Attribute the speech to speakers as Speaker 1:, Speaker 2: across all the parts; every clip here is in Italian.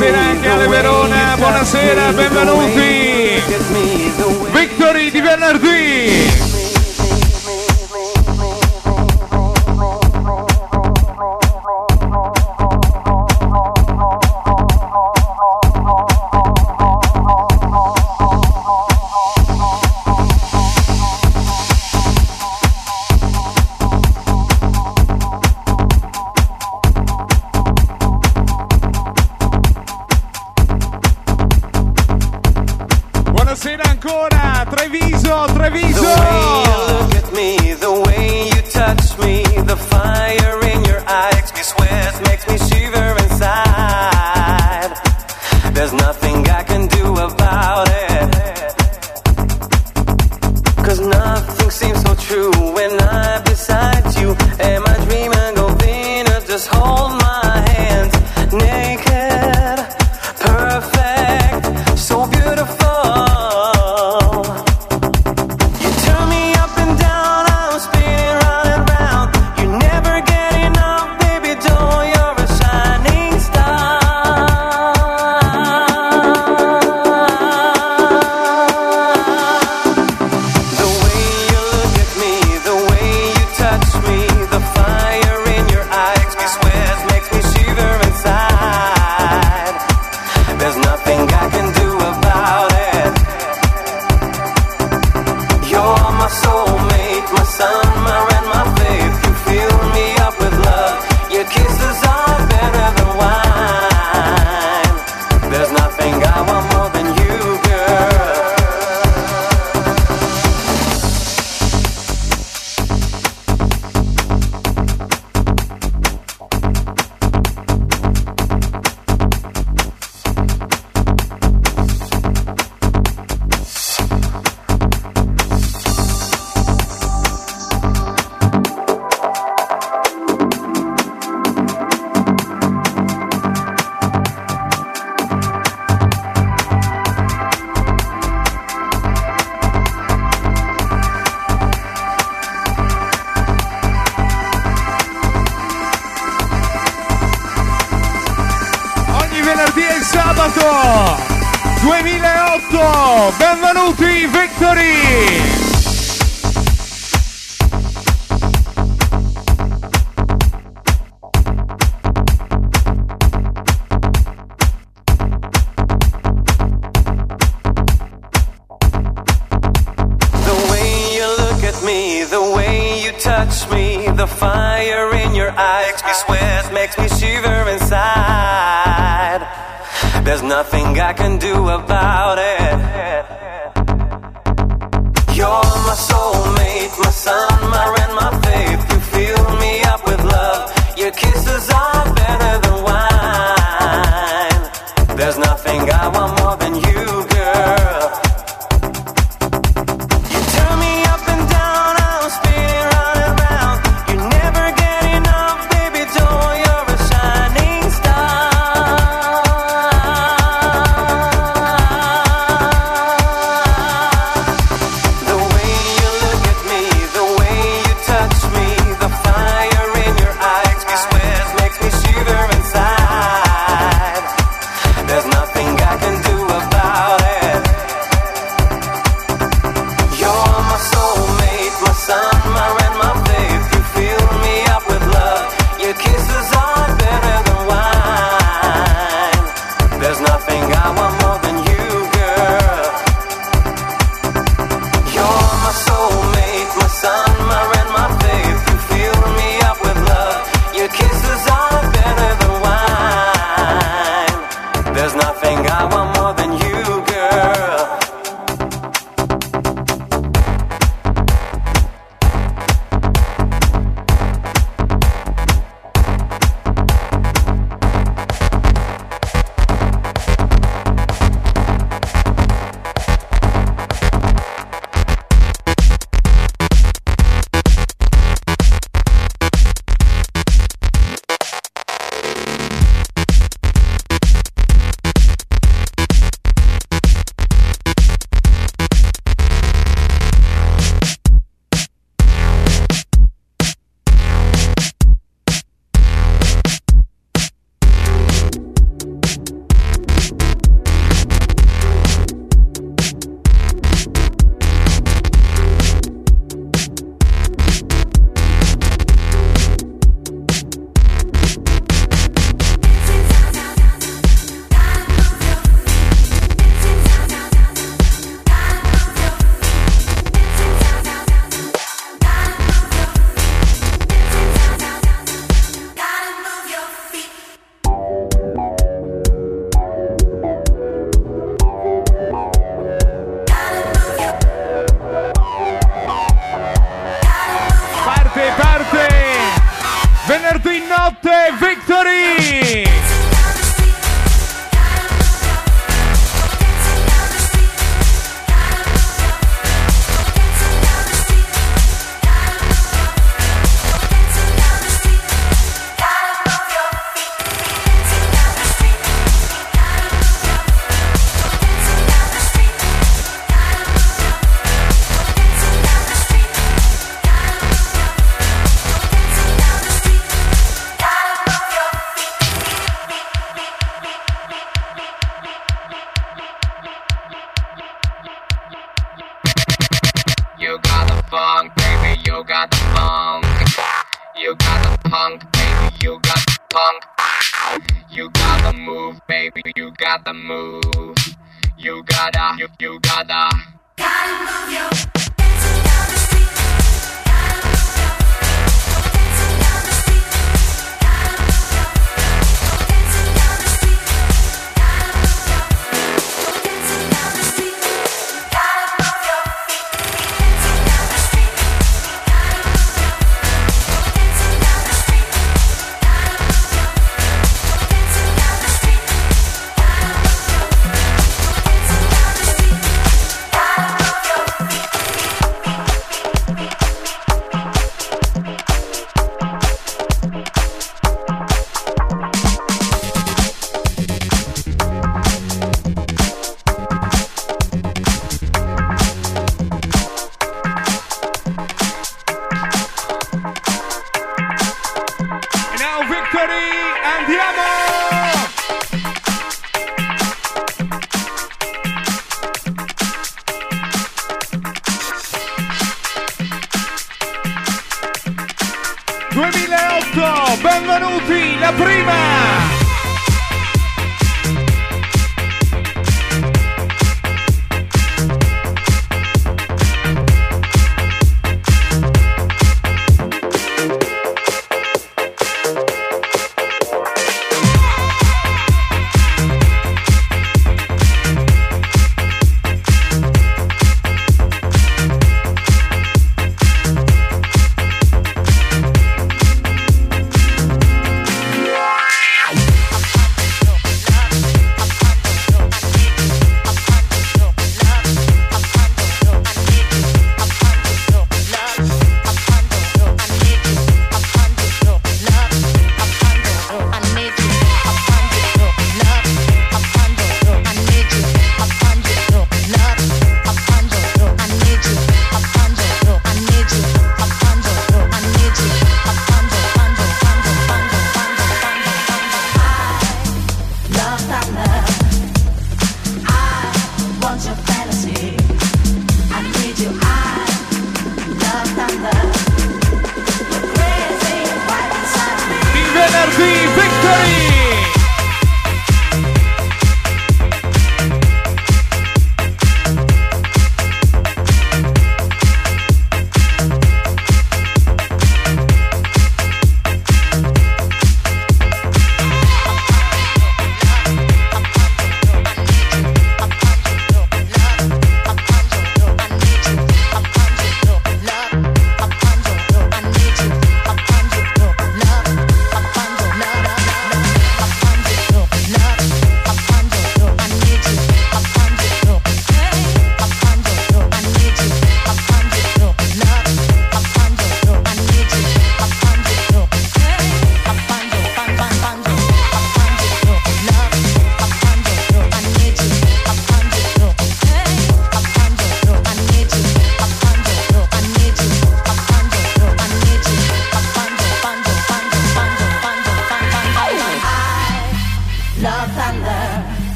Speaker 1: Buonasera anche alle Verona, buonasera, benvenuti. Victory di venerdì. victory!
Speaker 2: prima.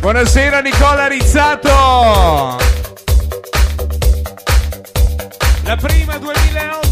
Speaker 3: Buonasera Nicola Rizzato. La prima 2008.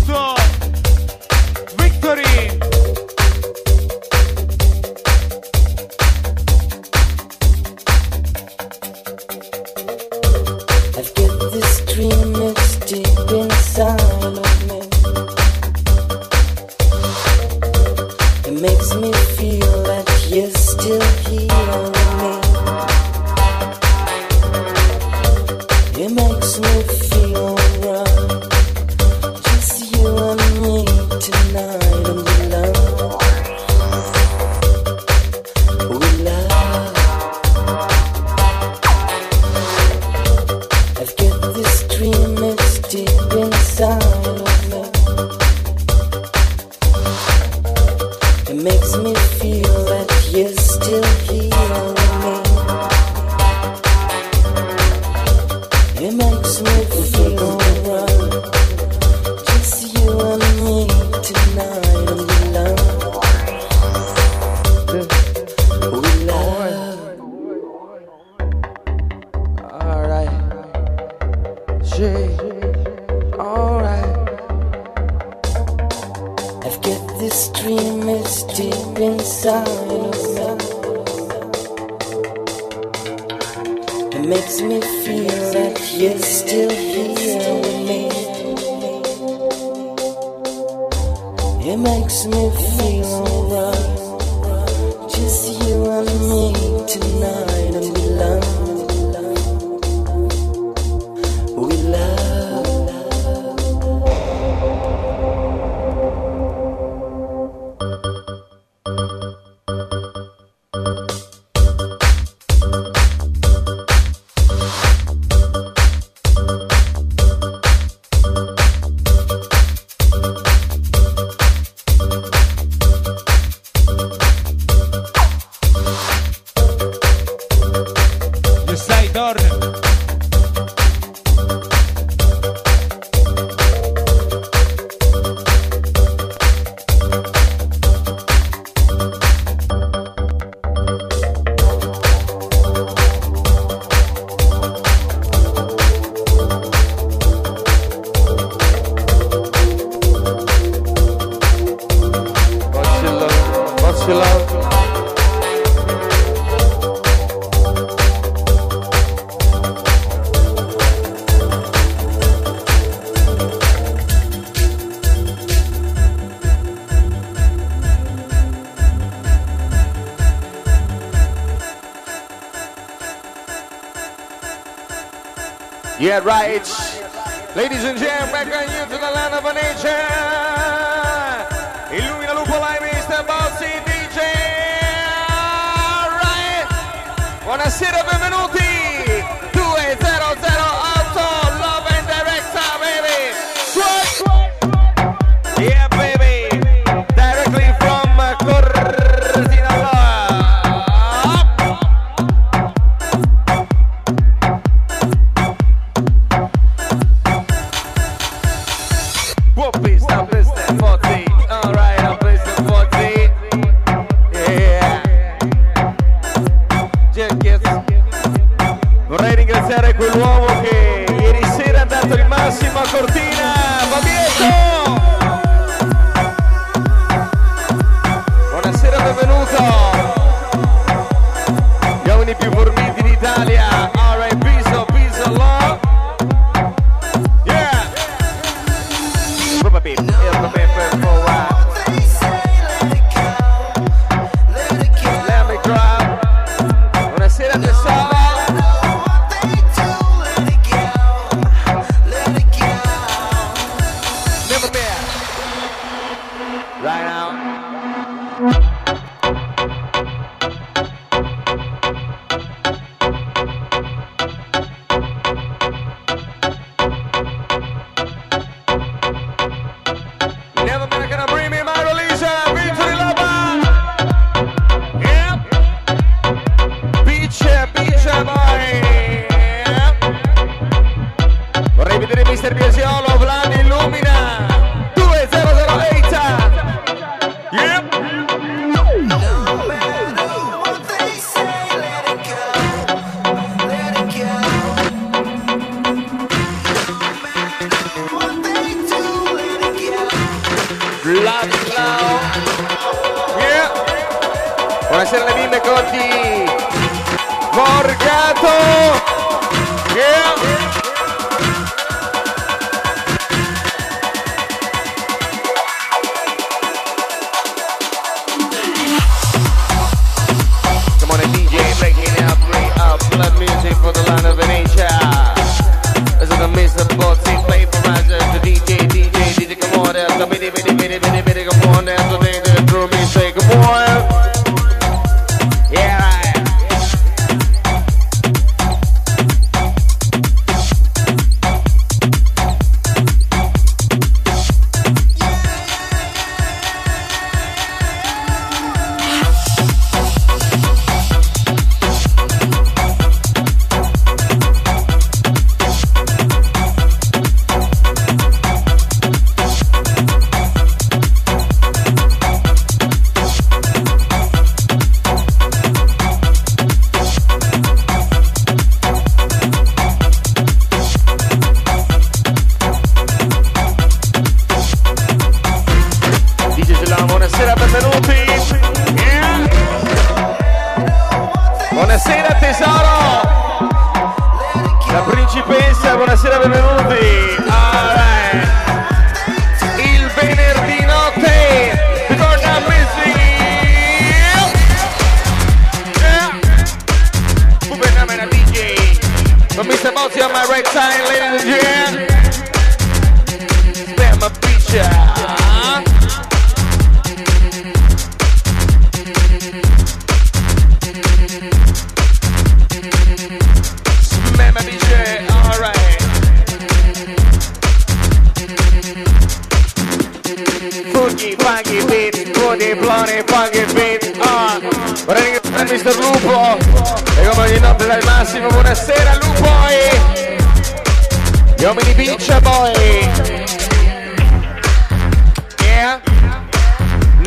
Speaker 4: Yeah, right.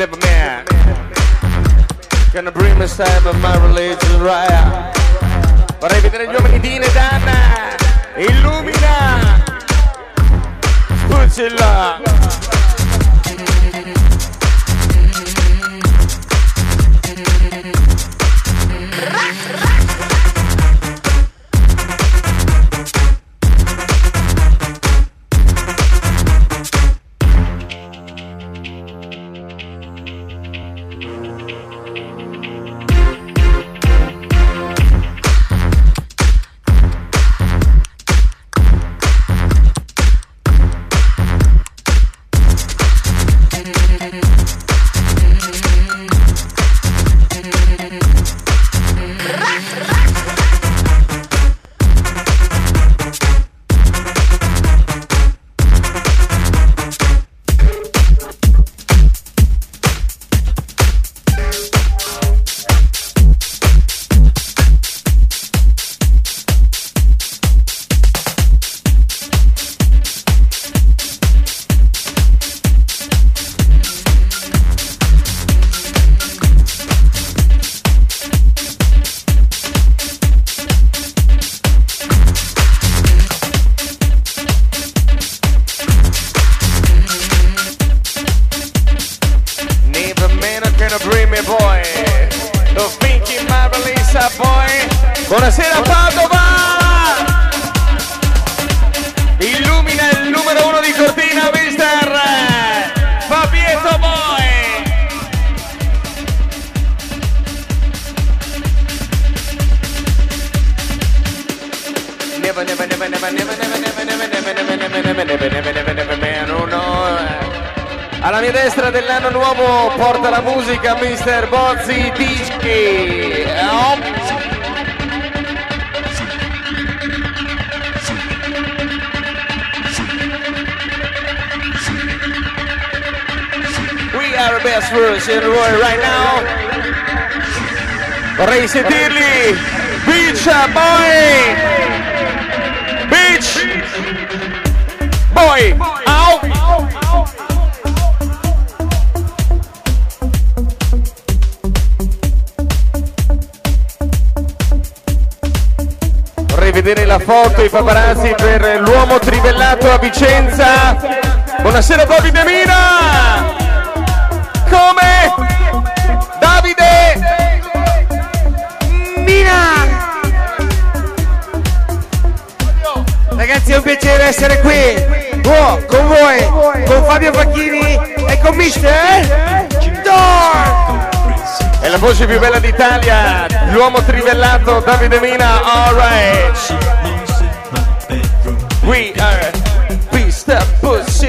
Speaker 4: Never man. Gonna bring the time of my religion right. Vorrei vedere gli uomini di Nedana. Illumina. Spuzzilla. Alla mia destra dell'anno nuovo porta la musica Mr. Bozzi. Oh. We are the best words in the world right now. Vorrei sentirli. Beach Boy. boy, out. Vorrei vedere la foto, i paparazzi per l'uomo trivellato a Vicenza. Buonasera Bobby De Mira! Come? Davide! Mina!
Speaker 5: Ragazzi è un piacere essere qui! Oh, con voi, con Fabio Facchini e con Mister Dork!
Speaker 4: È la voce più bella d'Italia, l'uomo trivellato Davide Mina, alright! We are Mr. Puss!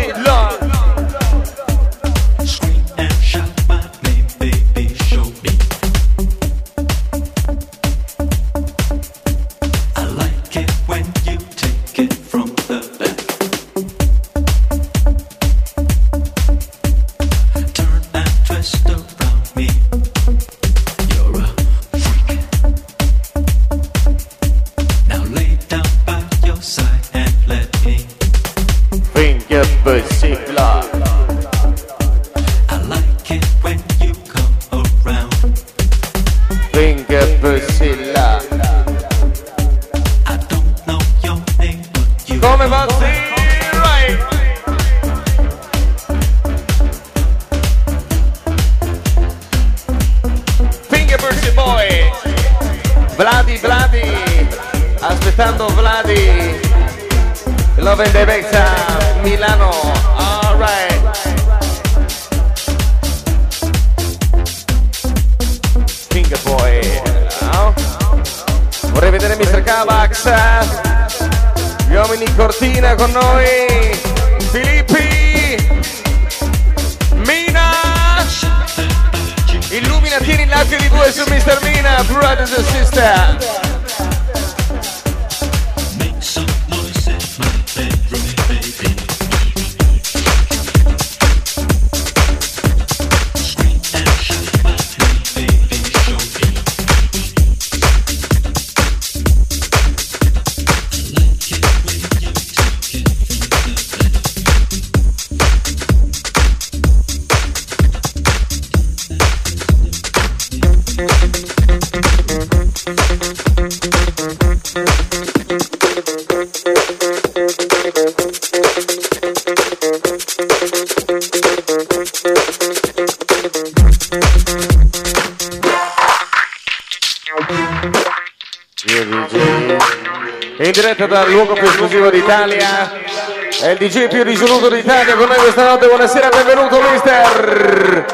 Speaker 4: questa notte, buonasera, benvenuto mister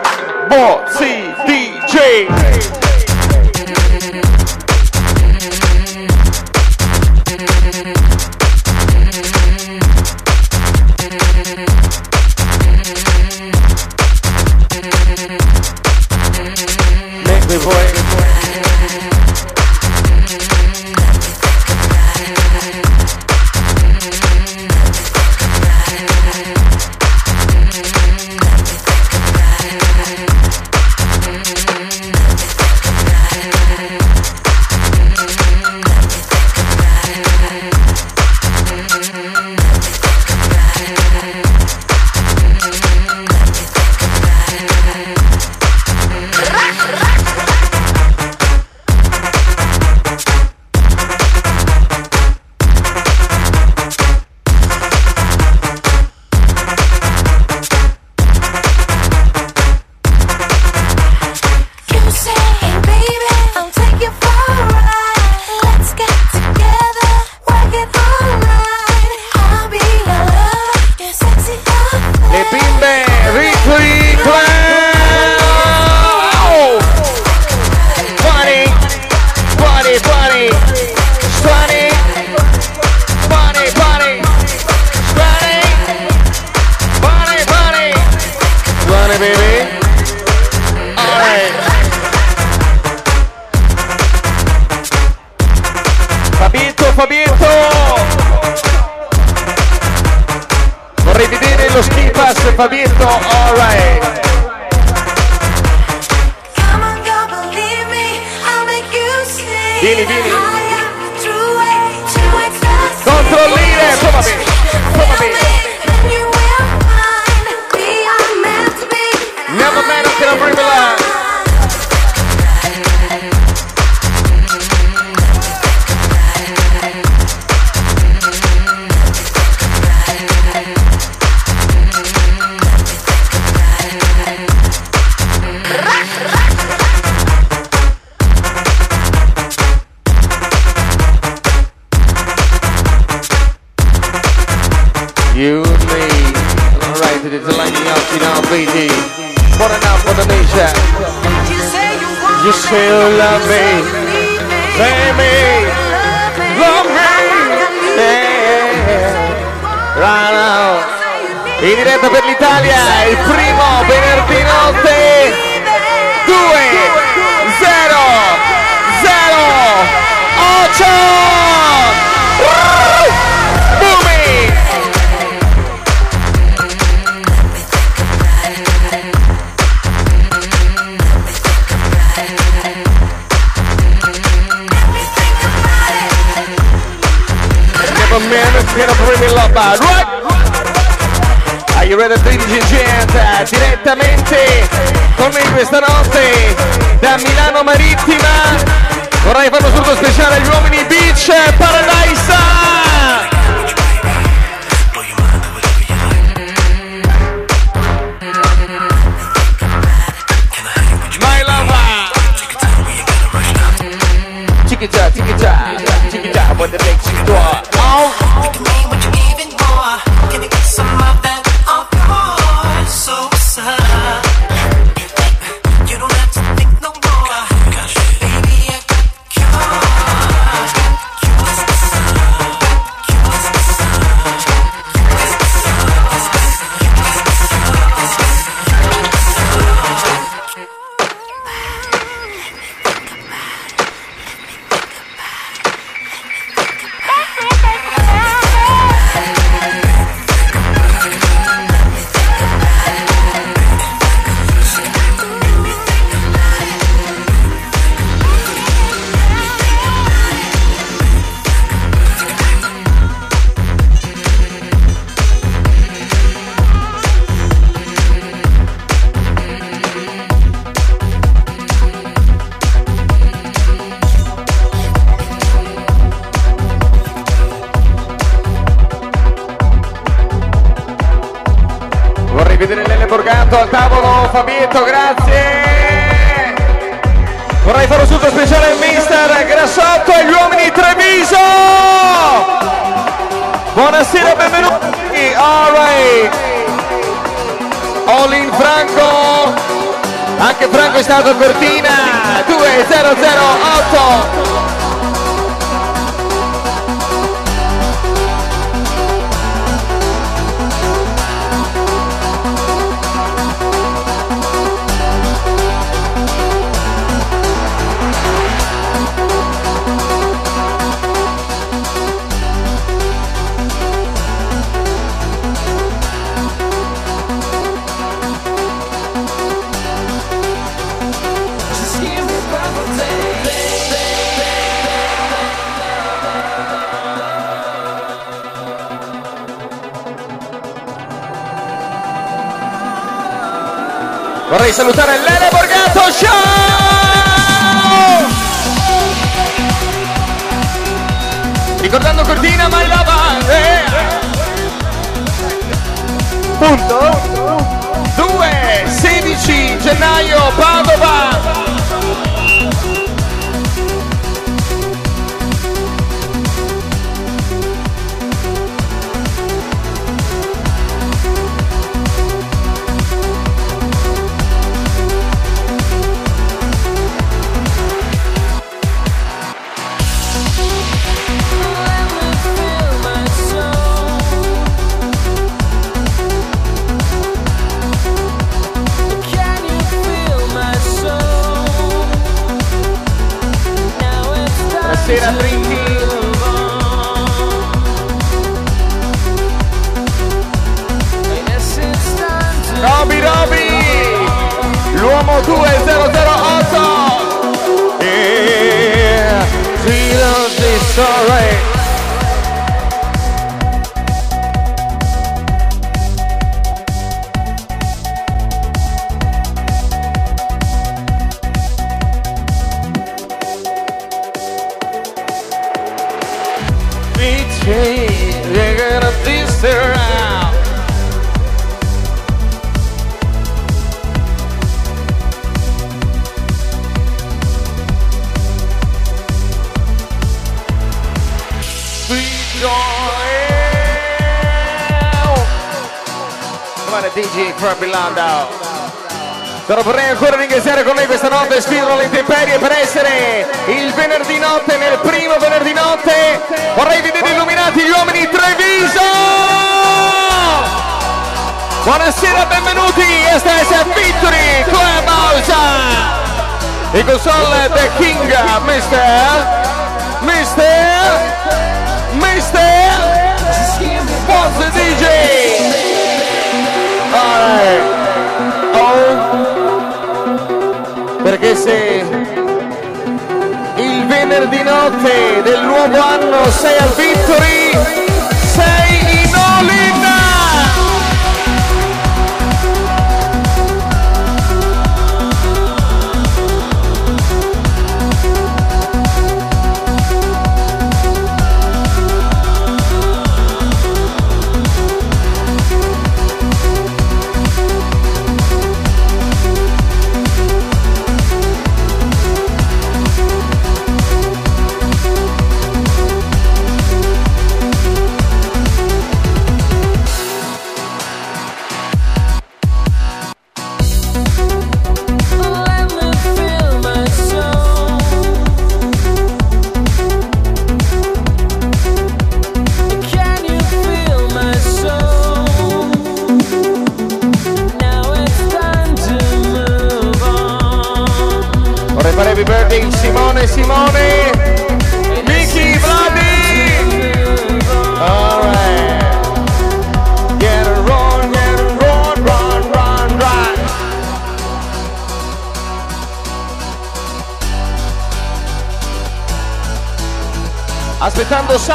Speaker 4: Bozzi DJ. Make me voice. Vorrei salutare Lele Borgato, Show! Ricordando Cortina, my la eh! Punto 2, 16 gennaio, Padova! alright. DJ Proprio Landau. Però vorrei ancora ringraziare con lei questa notte alle intemperie per essere il venerdì notte, nel primo venerdì notte. Vorrei vedere illuminati gli uomini Treviso! Buonasera, benvenuti, STS Victory Clubhouse! E console The King. Mr. Mr. Alright. Oh. Perché se il venerdì notte del nuovo anno sei al Victory,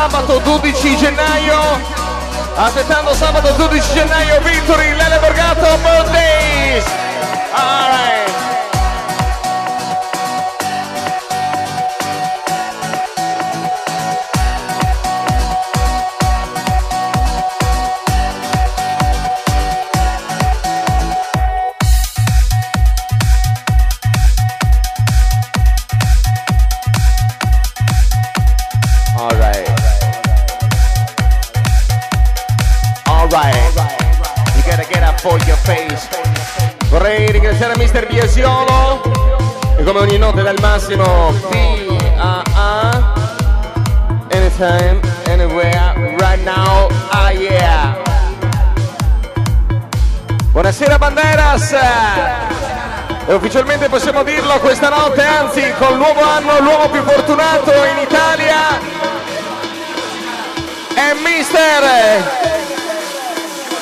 Speaker 4: sabato 12 gennaio Aspettando sabato 12 gennaio Victory Lele Borgato Birthdays Alright Alright. Mr. Biasiolo e come ogni notte dal massimo B-A-A Anytime, anywhere, right now, ah yeah Buonasera Banderas e ufficialmente possiamo dirlo questa notte, anzi col nuovo anno l'uomo più fortunato in Italia è Mister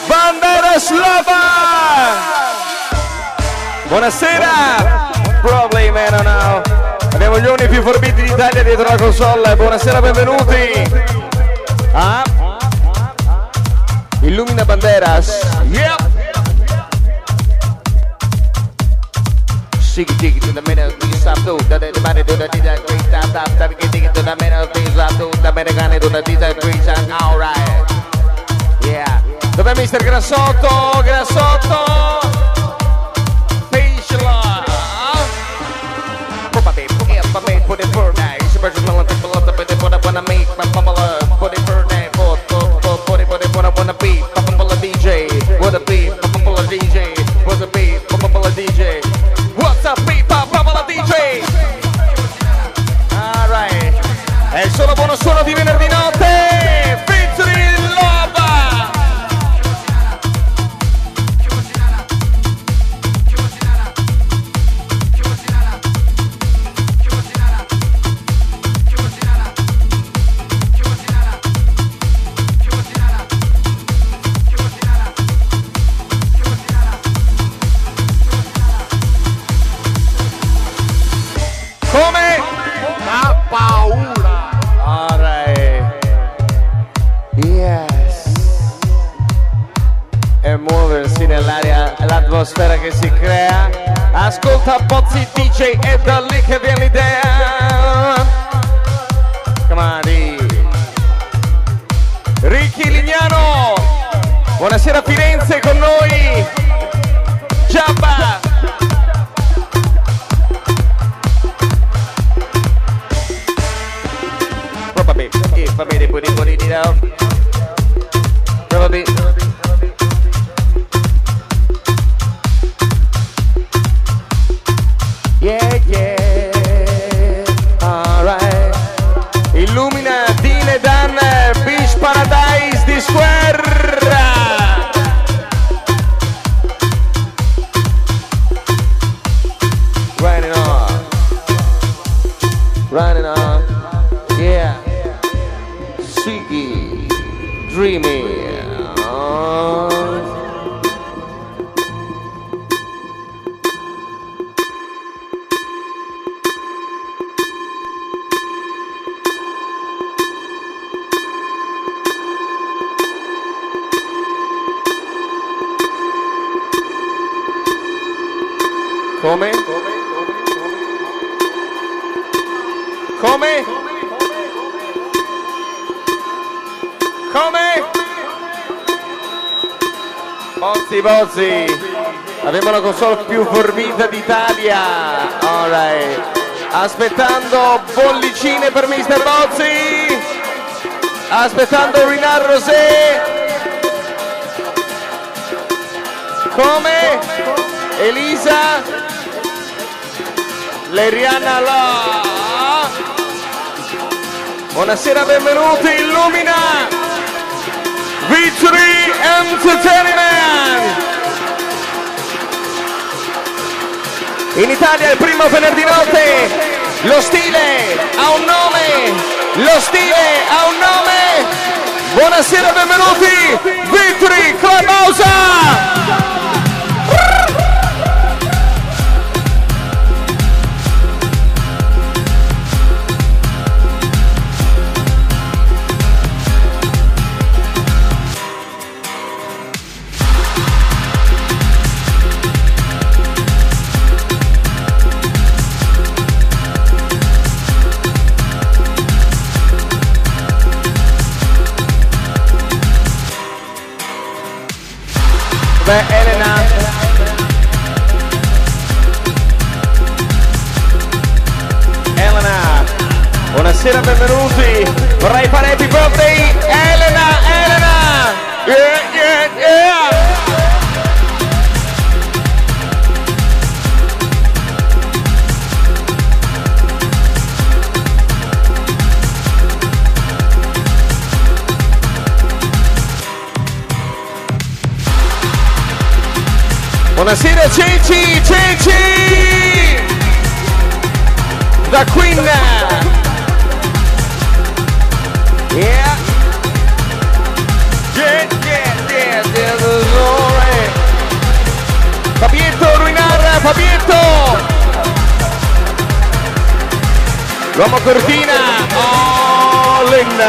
Speaker 4: Banderas Lava! Buonasera! Probably man oh no. Abbiamo gli uomini più forbiti d'Italia dietro la console, buonasera, benvenuti! Ah? Illumina Banderas! Yep! Shake it, to the middle, we stop to the the body to the DJ, great stop, stop, to the middle, we stop to the Americani to the DJ, sound, alright. Yeah. Dov'è Mister Grassotto? Grassotto! For. Special melon, people love the bit, what I wanna make, my bubble up, put it for put it, put it, what I wanna be, my bubble DJ, what a beat, my bubble DJ, what a beat, my bubble DJ. What's up, beat, my bubble DJ? Alright. È solo buono suono di venerdì Come? Come? Come? Bozzi, Bozzi. Abbiamo la console più forbita d'Italia. Alright. Aspettando bollicine per Mr. Bozzi. Aspettando Rinar Rosé. Come? Elisa. Leriana là. Buonasera, benvenuti, Illumina. Victory Entertainment. In Italia il primo venerdì notte. Lo stile ha un nome. Lo stile ha un nome. Buonasera, benvenuti. Victory Clubhouse. Beh, Elena. Elena. Buonasera, benvenuti. Vorrei fare happy birthday, Elena, Elena. Yeah, Buonasera Ceci, Ceci! Da Queen! Yeah! Yeah, yeah, yeah, yeah, dolore. Fabietto Ruinar, Fabietto! L'uomo Cortina, all in!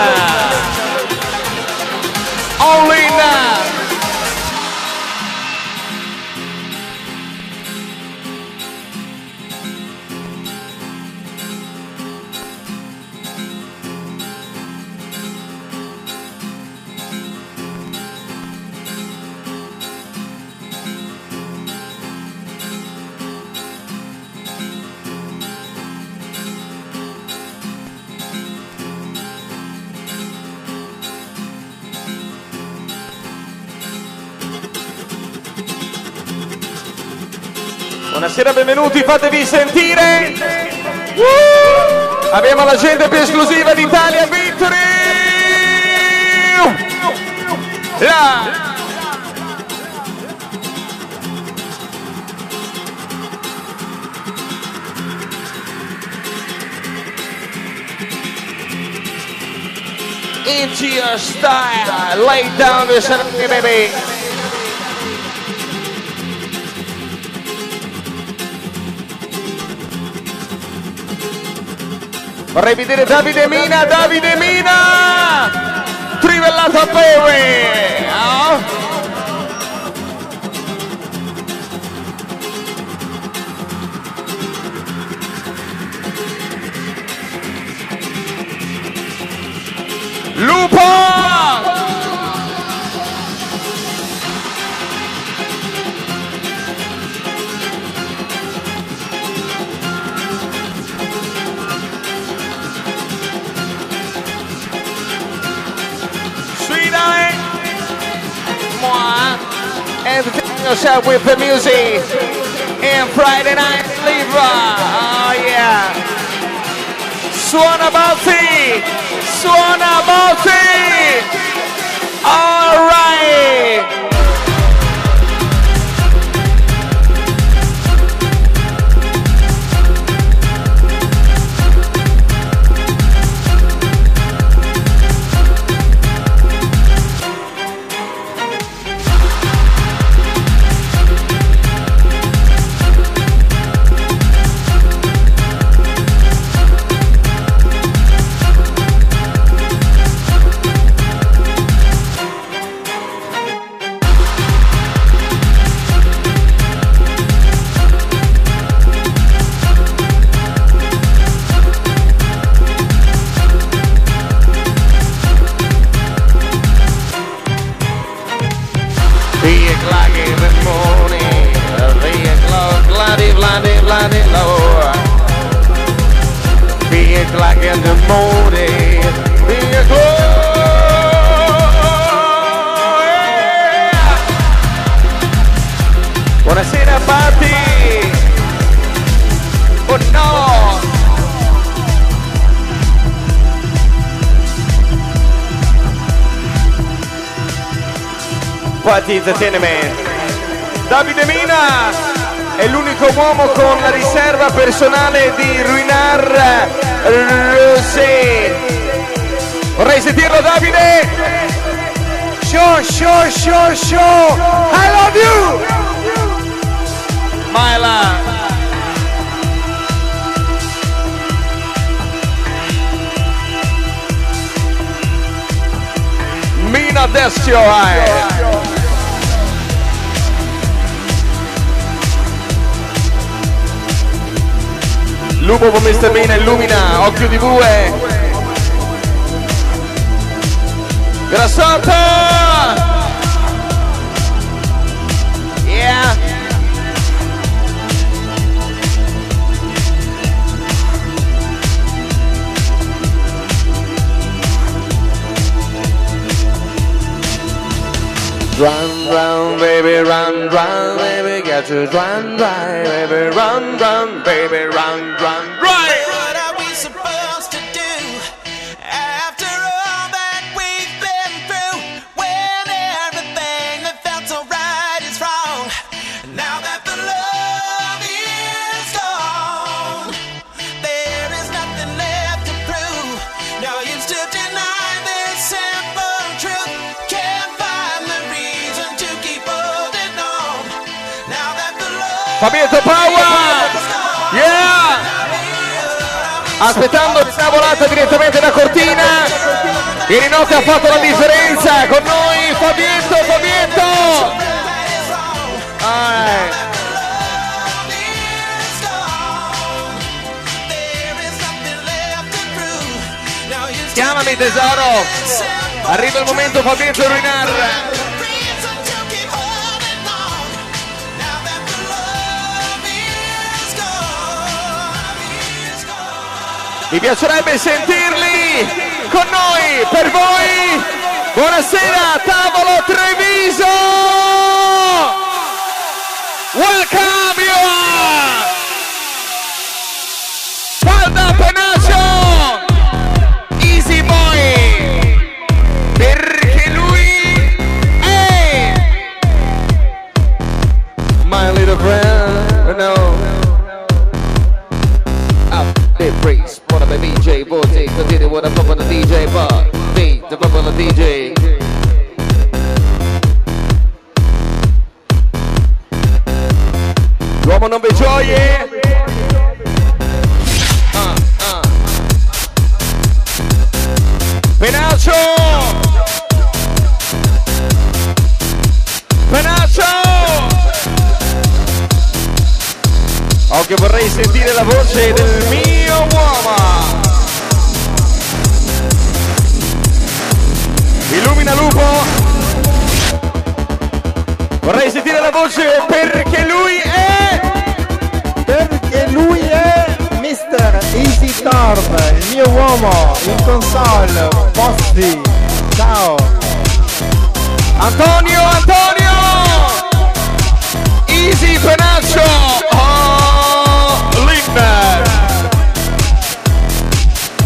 Speaker 4: All in! Buonasera, benvenuti, fatevi sentire. Woo! Abbiamo la gente più esclusiva d'Italia, Victory! La- Into your style, lay down this enemy, baby. Vorrei vedere Davide Mina, Davide Mina! Trivellato Baby! Oh. Yourself with the music! And Friday Night Libra! Oh yeah! Suona Bozzi! Suona Patti Entertainment. Davide Mina è l'unico uomo con la riserva personale di Ruinar Rosé. Vorrei sentirlo Davide!
Speaker 5: Show, show, show, show. I love you.
Speaker 4: Maila! Mina Desio Lupo con Mr. Mina illumina, occhio di bue! Grassotto! Run, run, baby, run, run, baby, got to run, right, baby, run, run, baby, run, run, right. Fabietto Power! Yeah! Aspettando la volata direttamente da Cortina. Irinotti ha fatto la differenza con noi, Fabietto, Fabietto! Chiamami tesoro! Arriva il momento Fabietto Ruinar! Mi piacerebbe sentirli con noi, per voi. Buonasera, tavolo Treviso. Welcome you are. Penacio. Easy boy. Perché lui è my little friend. No. 14, continue what I'm up on DJ bar. Me, da up on DJ. L'uomo non vi gioie! Penaccio! Penaccio! Oh, che vorrei sentire la voce del mio uomo! Illumina lupo! Vorrei sentire la voce perché lui è...
Speaker 6: Perché lui è Mr. Easy Storm, il mio uomo in console, Bossi. Ciao.
Speaker 4: Antonio, Antonio! Easy Penaccio! Oh, Lindner!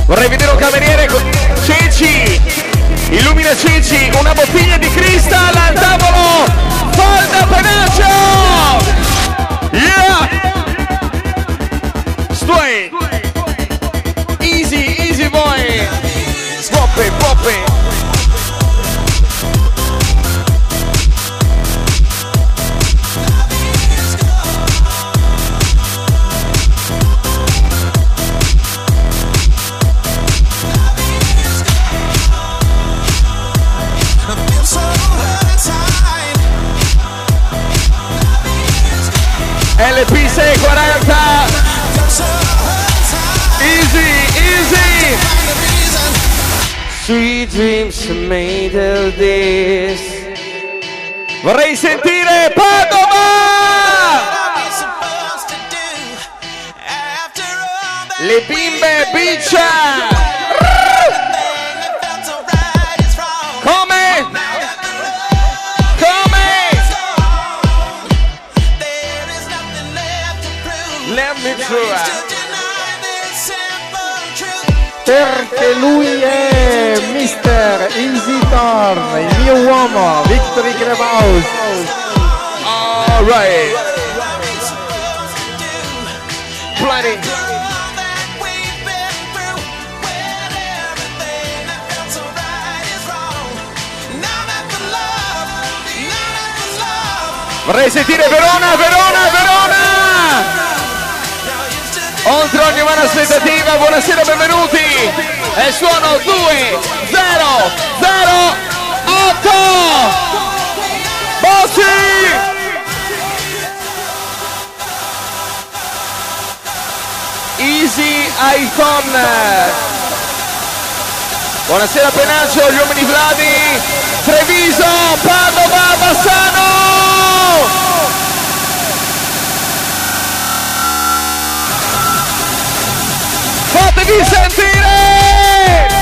Speaker 4: Vorrei vedere un cameriere con Ceci! Illumina Ceci, una bottiglia di cristal al tavolo! Falda Penaccio! Sweet dreams made of this Vorrei sentire Padova!
Speaker 7: Le bimbe biccia!
Speaker 6: Perché lui è Mr. Easy Torn, il mio uomo, Victory Grabhouse.
Speaker 7: Alright. Plenty.
Speaker 4: Vorrei sentire Verona, Verona, Verona! Oltre ogni umana aspettativa, buonasera, benvenuti! E suono 2, 0, 0, 8! Bossi! Easy Icon! Buonasera Penaccio, gli uomini Vladi, Treviso, Padova, Bassano! Fatevi sentire!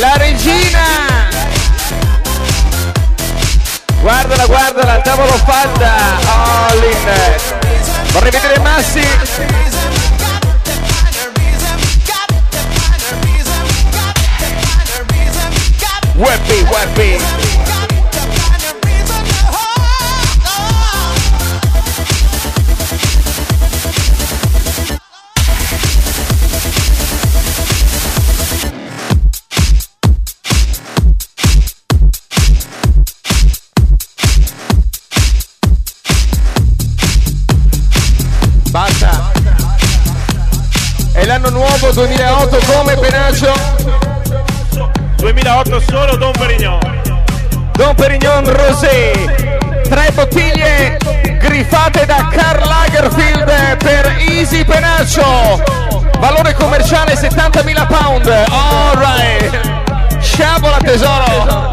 Speaker 4: La regina! Guardala, guardala, tavolo fatta! All in! Vorrei vedere Massi! Webby, Webby! 2008 come Penaccio?
Speaker 8: 2008 solo Don Perignon.
Speaker 4: Don Perignon Rosé, tre bottiglie griffate da Karl Lagerfield per Easy Penaccio, valore commerciale 70.000 pound, alright, sciabola tesoro,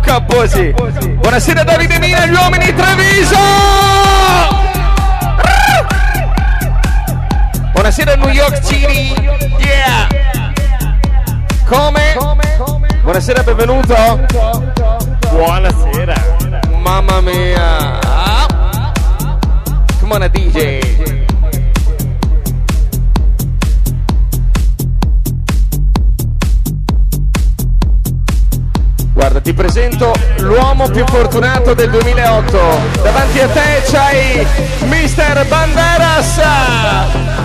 Speaker 4: Capposi, buonasera Davide Mina, gli uomini Treviso! Buonasera New York City, yeah! Come? Buonasera, benvenuto.
Speaker 8: Buonasera.
Speaker 4: Mamma mia. Come on, DJ. Guarda, ti presento l'uomo più fortunato del 2008. Davanti a te c'hai Mr. Banderas.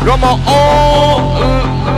Speaker 4: L'uomo all-in.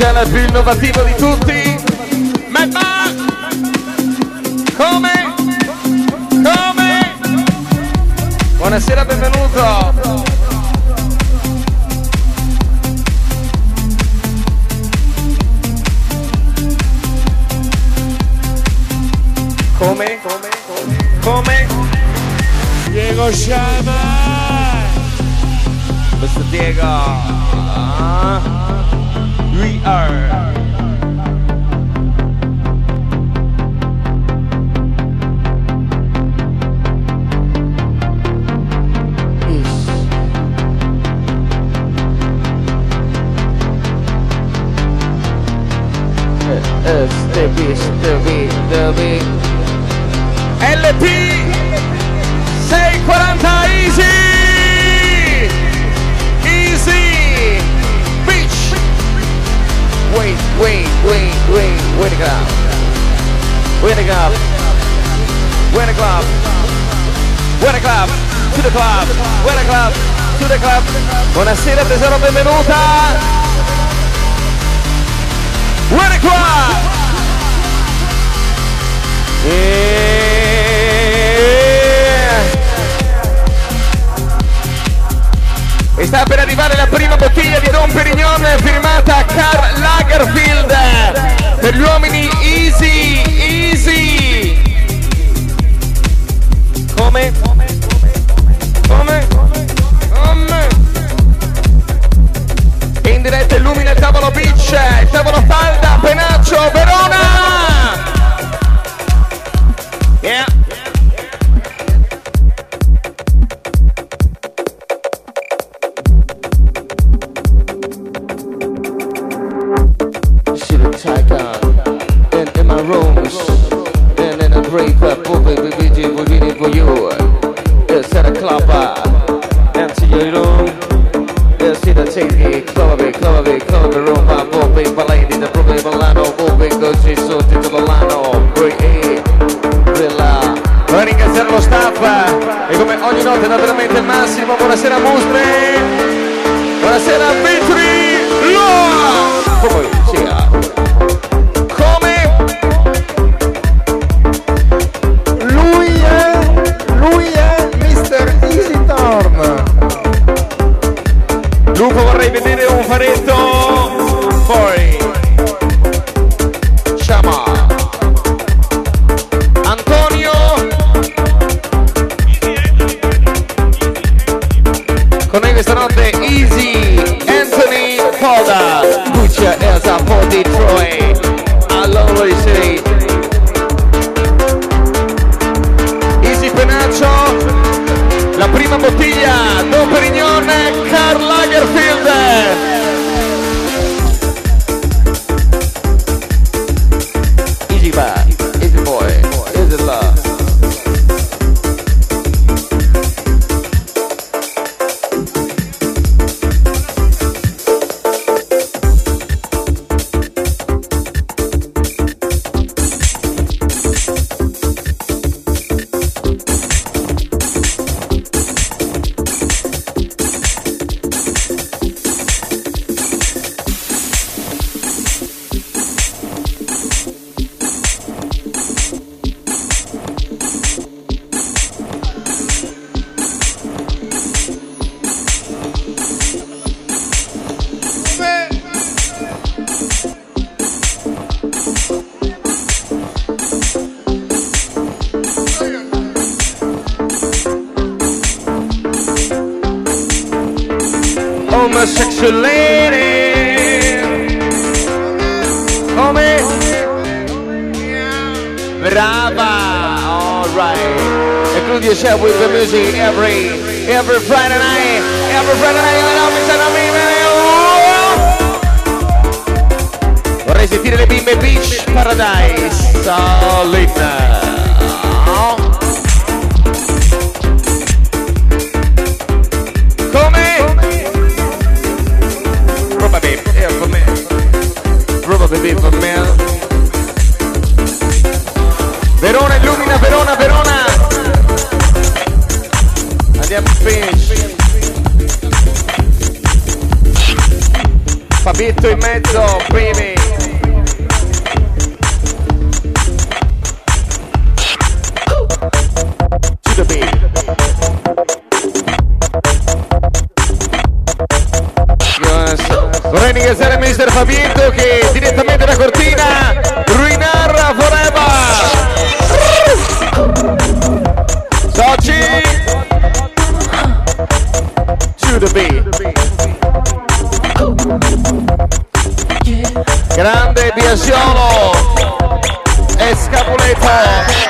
Speaker 4: Al più innovativo di tutti. We To the club Buonasera tesoro benvenuta the club Yeah. E sta per arrivare la prima bottiglia di Don Perignon firmata Karl Lagerfield per gli uomini Easy Easy? Come? In diretta illumina il tavolo beach, il tavolo falda, Penaccio, Verona! Yeah. E come ogni notte naturalmente il massimo. Buonasera Mustre! Buonasera Vitri! Loa! Yourself with the music every every Friday night. Every Friday night in office and I'm Vorrei sentire le bimbe Beach Paradise. Solid. Me. Verona illumina, Verona, Verona. In finish. In mezzo, baby. To the beat. Yes. Vorrei ringraziare il mister Fabietto che direttamente da Cortina the beat Grande Biasiolo e Scapuletto